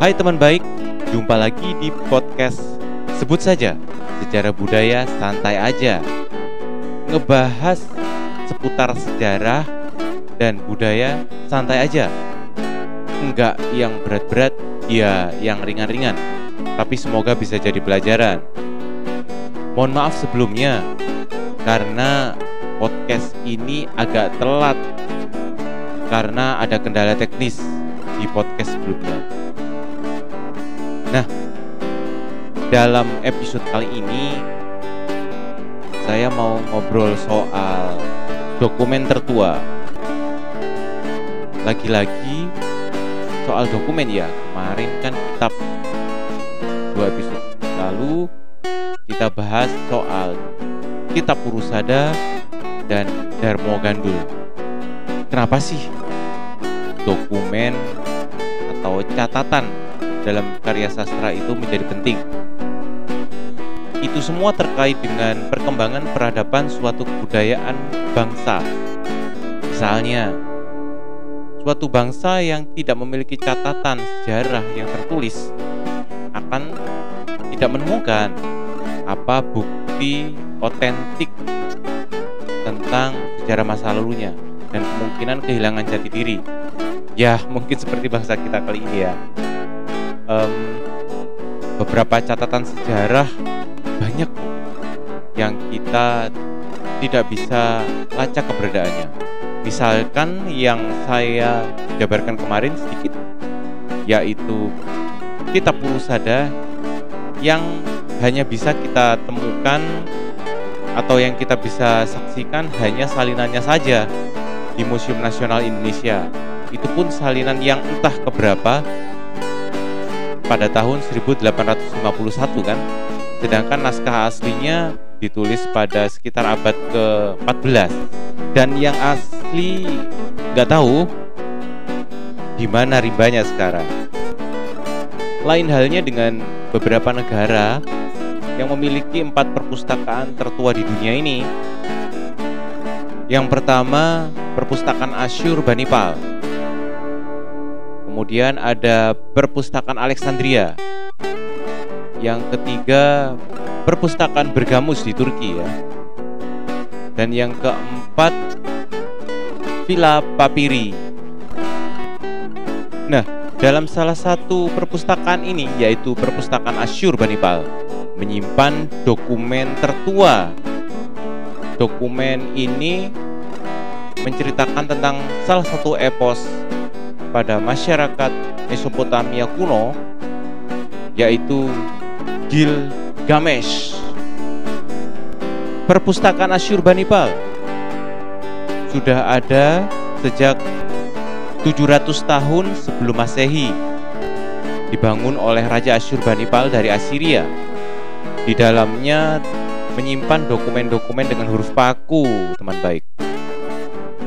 Hai teman baik, jumpa lagi di podcast Sebut saja Sejarah Budaya Santai Aja. Ngebahas seputar sejarah dan budaya santai aja. Enggak yang berat-berat, ya yang ringan-ringan Tapi semoga bisa jadi pelajaran. Mohon maaf sebelumnya Karena podcast ini agak telat Karena ada kendala teknis di podcast sebelumnya Nah, dalam episode kali ini saya mau ngobrol soal dokumen tertua. Lagi-lagi soal dokumen ya. Kemarin kan kita dua episode lalu kita bahas soal kitab Purusada dan Darmo Gandul. Kenapa sih dokumen atau catatan dalam karya sastra itu menjadi penting. Itu semua terkait dengan perkembangan peradaban suatu kebudayaan bangsa. Misalnya, suatu bangsa yang tidak memiliki catatan sejarah yang tertulis akan tidak menemukan apa bukti otentik tentang sejarah masa lalunya dan kemungkinan kehilangan jati diri. Ya, mungkin seperti bangsa kita kali ini ya um, beberapa catatan sejarah banyak yang kita tidak bisa lacak keberadaannya. Misalkan yang saya jabarkan kemarin sedikit, yaitu kitab Purusada yang hanya bisa kita temukan atau yang kita bisa saksikan hanya salinannya saja di Museum Nasional Indonesia. Itu pun salinan yang entah keberapa pada tahun 1851 kan? Sedangkan naskah aslinya ditulis pada sekitar abad ke-14 dan yang asli nggak tahu di mana rimbanya sekarang. Lain halnya dengan beberapa negara yang memiliki empat perpustakaan tertua di dunia ini. Yang pertama perpustakaan Asyur Banipal Kemudian ada Perpustakaan Alexandria. Yang ketiga, Perpustakaan Bergamus di Turki ya. Dan yang keempat, Villa Papiri. Nah, dalam salah satu perpustakaan ini yaitu Perpustakaan Asyur Banipal menyimpan dokumen tertua. Dokumen ini menceritakan tentang salah satu epos pada masyarakat Mesopotamia kuno yaitu Gilgamesh. Perpustakaan Asyurbanipal sudah ada sejak 700 tahun sebelum Masehi. Dibangun oleh Raja Asyurbanipal dari Assyria. Di dalamnya menyimpan dokumen-dokumen dengan huruf paku, teman baik.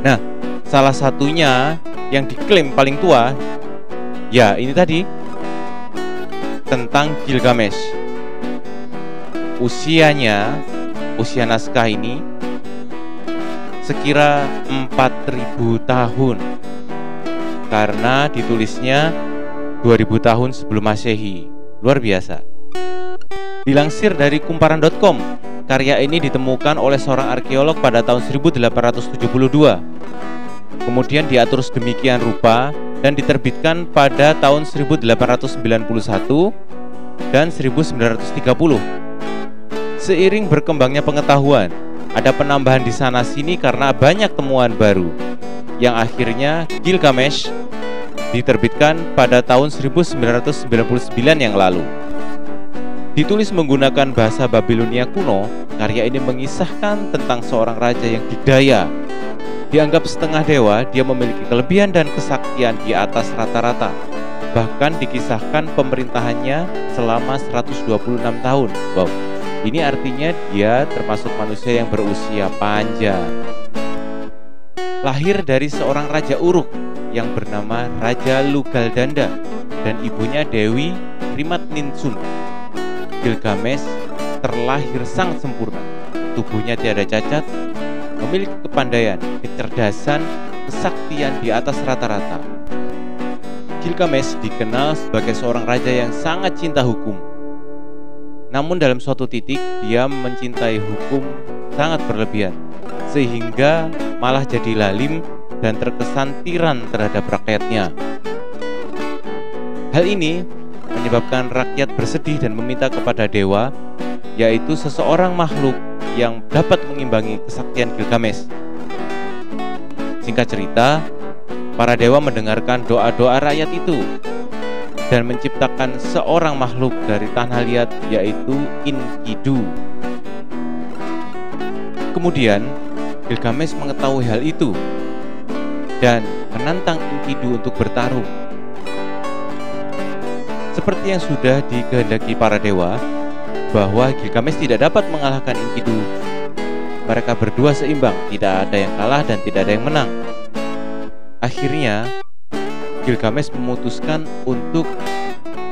Nah, salah satunya yang diklaim paling tua ya ini tadi tentang Gilgamesh. Usianya usia naskah ini sekira 4000 tahun. Karena ditulisnya 2000 tahun sebelum Masehi. Luar biasa. Dilansir dari kumparan.com karya ini ditemukan oleh seorang arkeolog pada tahun 1872 kemudian diatur sedemikian rupa dan diterbitkan pada tahun 1891 dan 1930. Seiring berkembangnya pengetahuan, ada penambahan di sana sini karena banyak temuan baru yang akhirnya Gilgamesh diterbitkan pada tahun 1999 yang lalu. Ditulis menggunakan bahasa Babilonia kuno, karya ini mengisahkan tentang seorang raja yang didaya Dianggap setengah dewa, dia memiliki kelebihan dan kesaktian di atas rata-rata. Bahkan dikisahkan pemerintahannya selama 126 tahun. Wow, ini artinya dia termasuk manusia yang berusia panjang. Lahir dari seorang raja Uruk yang bernama Raja Lugaldanda dan ibunya Dewi Rimat Ninsun. Gilgamesh terlahir sang sempurna. Tubuhnya tiada cacat, memiliki kepandaian, kecerdasan, kesaktian di atas rata-rata. Gilgamesh dikenal sebagai seorang raja yang sangat cinta hukum. Namun dalam suatu titik dia mencintai hukum sangat berlebihan sehingga malah jadi lalim dan terkesan tiran terhadap rakyatnya. Hal ini menyebabkan rakyat bersedih dan meminta kepada dewa, yaitu seseorang makhluk yang dapat mengimbangi kesaktian Gilgamesh. Singkat cerita, Para dewa mendengarkan doa-doa rakyat itu dan menciptakan seorang makhluk dari tanah liat yaitu Inkidu. Kemudian Gilgamesh mengetahui hal itu dan menantang Inkidu untuk bertarung. Seperti yang sudah dikehendaki para dewa, bahwa Gilgamesh tidak dapat mengalahkan Inkidu. Mereka berdua seimbang, tidak ada yang kalah dan tidak ada yang menang. Akhirnya, Gilgamesh memutuskan untuk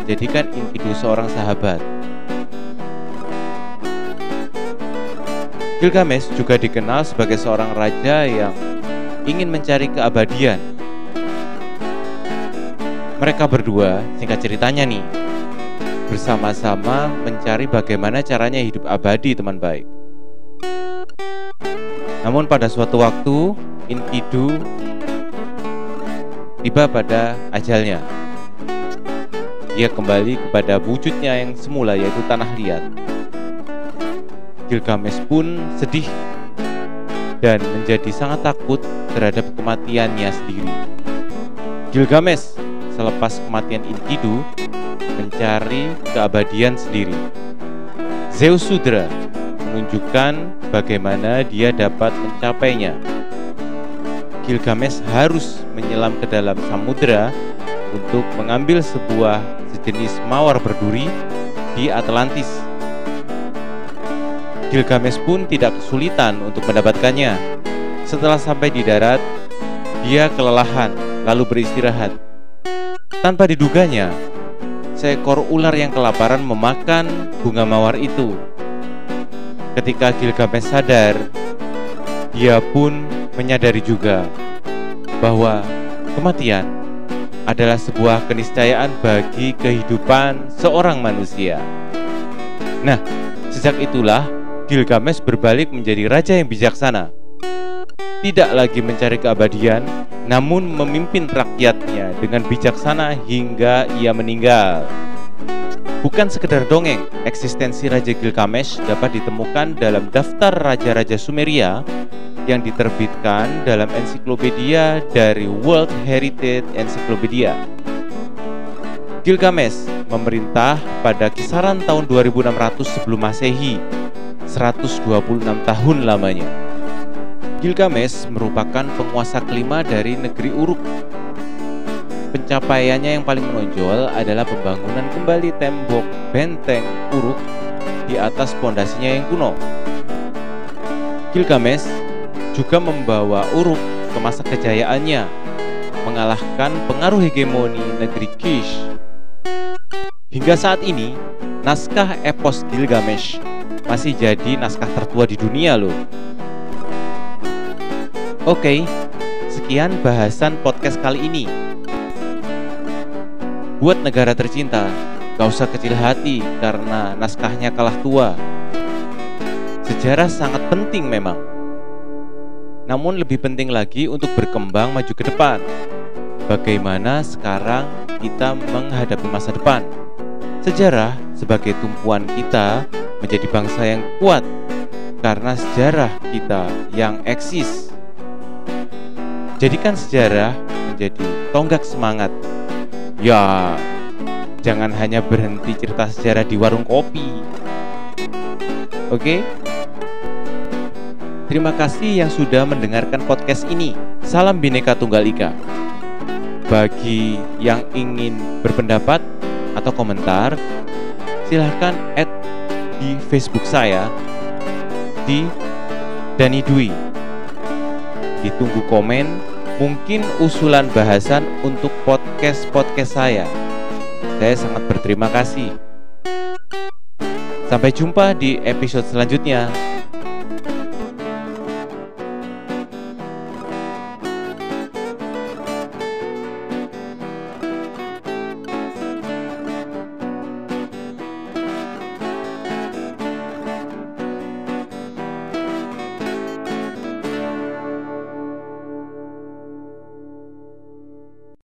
menjadikan Enkidu seorang sahabat. Gilgamesh juga dikenal sebagai seorang raja yang ingin mencari keabadian. Mereka berdua, singkat ceritanya nih, bersama-sama mencari bagaimana caranya hidup abadi teman baik. Namun pada suatu waktu, Enkidu tiba pada ajalnya. Ia kembali kepada wujudnya yang semula yaitu tanah liat. Gilgamesh pun sedih dan menjadi sangat takut terhadap kematiannya sendiri. Gilgamesh selepas kematian Enkidu mencari keabadian sendiri. Zeus Sudra menunjukkan bagaimana dia dapat mencapainya Gilgamesh harus menyelam ke dalam samudera untuk mengambil sebuah sejenis mawar berduri di Atlantis. Gilgamesh pun tidak kesulitan untuk mendapatkannya. Setelah sampai di darat, dia kelelahan lalu beristirahat. Tanpa diduganya, seekor ular yang kelaparan memakan bunga mawar itu. Ketika Gilgamesh sadar, dia pun menyadari juga bahwa kematian adalah sebuah keniscayaan bagi kehidupan seorang manusia. Nah, sejak itulah Gilgamesh berbalik menjadi raja yang bijaksana. Tidak lagi mencari keabadian, namun memimpin rakyatnya dengan bijaksana hingga ia meninggal. Bukan sekedar dongeng, eksistensi Raja Gilgamesh dapat ditemukan dalam daftar raja-raja Sumeria yang diterbitkan dalam ensiklopedia dari World Heritage Encyclopedia. Gilgamesh memerintah pada kisaran tahun 2600 sebelum Masehi, 126 tahun lamanya. Gilgamesh merupakan penguasa kelima dari negeri Uruk. Pencapaiannya yang paling menonjol adalah pembangunan kembali tembok benteng Uruk di atas pondasinya yang kuno. Gilgamesh juga membawa Uruk ke masa kejayaannya, mengalahkan pengaruh hegemoni negeri Kish. Hingga saat ini, naskah epos Gilgamesh masih jadi naskah tertua di dunia loh. Oke, sekian bahasan podcast kali ini. Buat negara tercinta, gak usah kecil hati karena naskahnya kalah tua. Sejarah sangat penting memang namun lebih penting lagi untuk berkembang maju ke depan. Bagaimana sekarang kita menghadapi masa depan? Sejarah sebagai tumpuan kita menjadi bangsa yang kuat karena sejarah kita yang eksis. Jadikan sejarah menjadi tonggak semangat. Ya, jangan hanya berhenti cerita sejarah di warung kopi. Oke? Terima kasih yang sudah mendengarkan podcast ini. Salam Bineka Tunggal Ika. Bagi yang ingin berpendapat atau komentar, silahkan add di Facebook saya di Dani Dwi. Ditunggu komen, mungkin usulan bahasan untuk podcast-podcast saya. Saya sangat berterima kasih. Sampai jumpa di episode selanjutnya.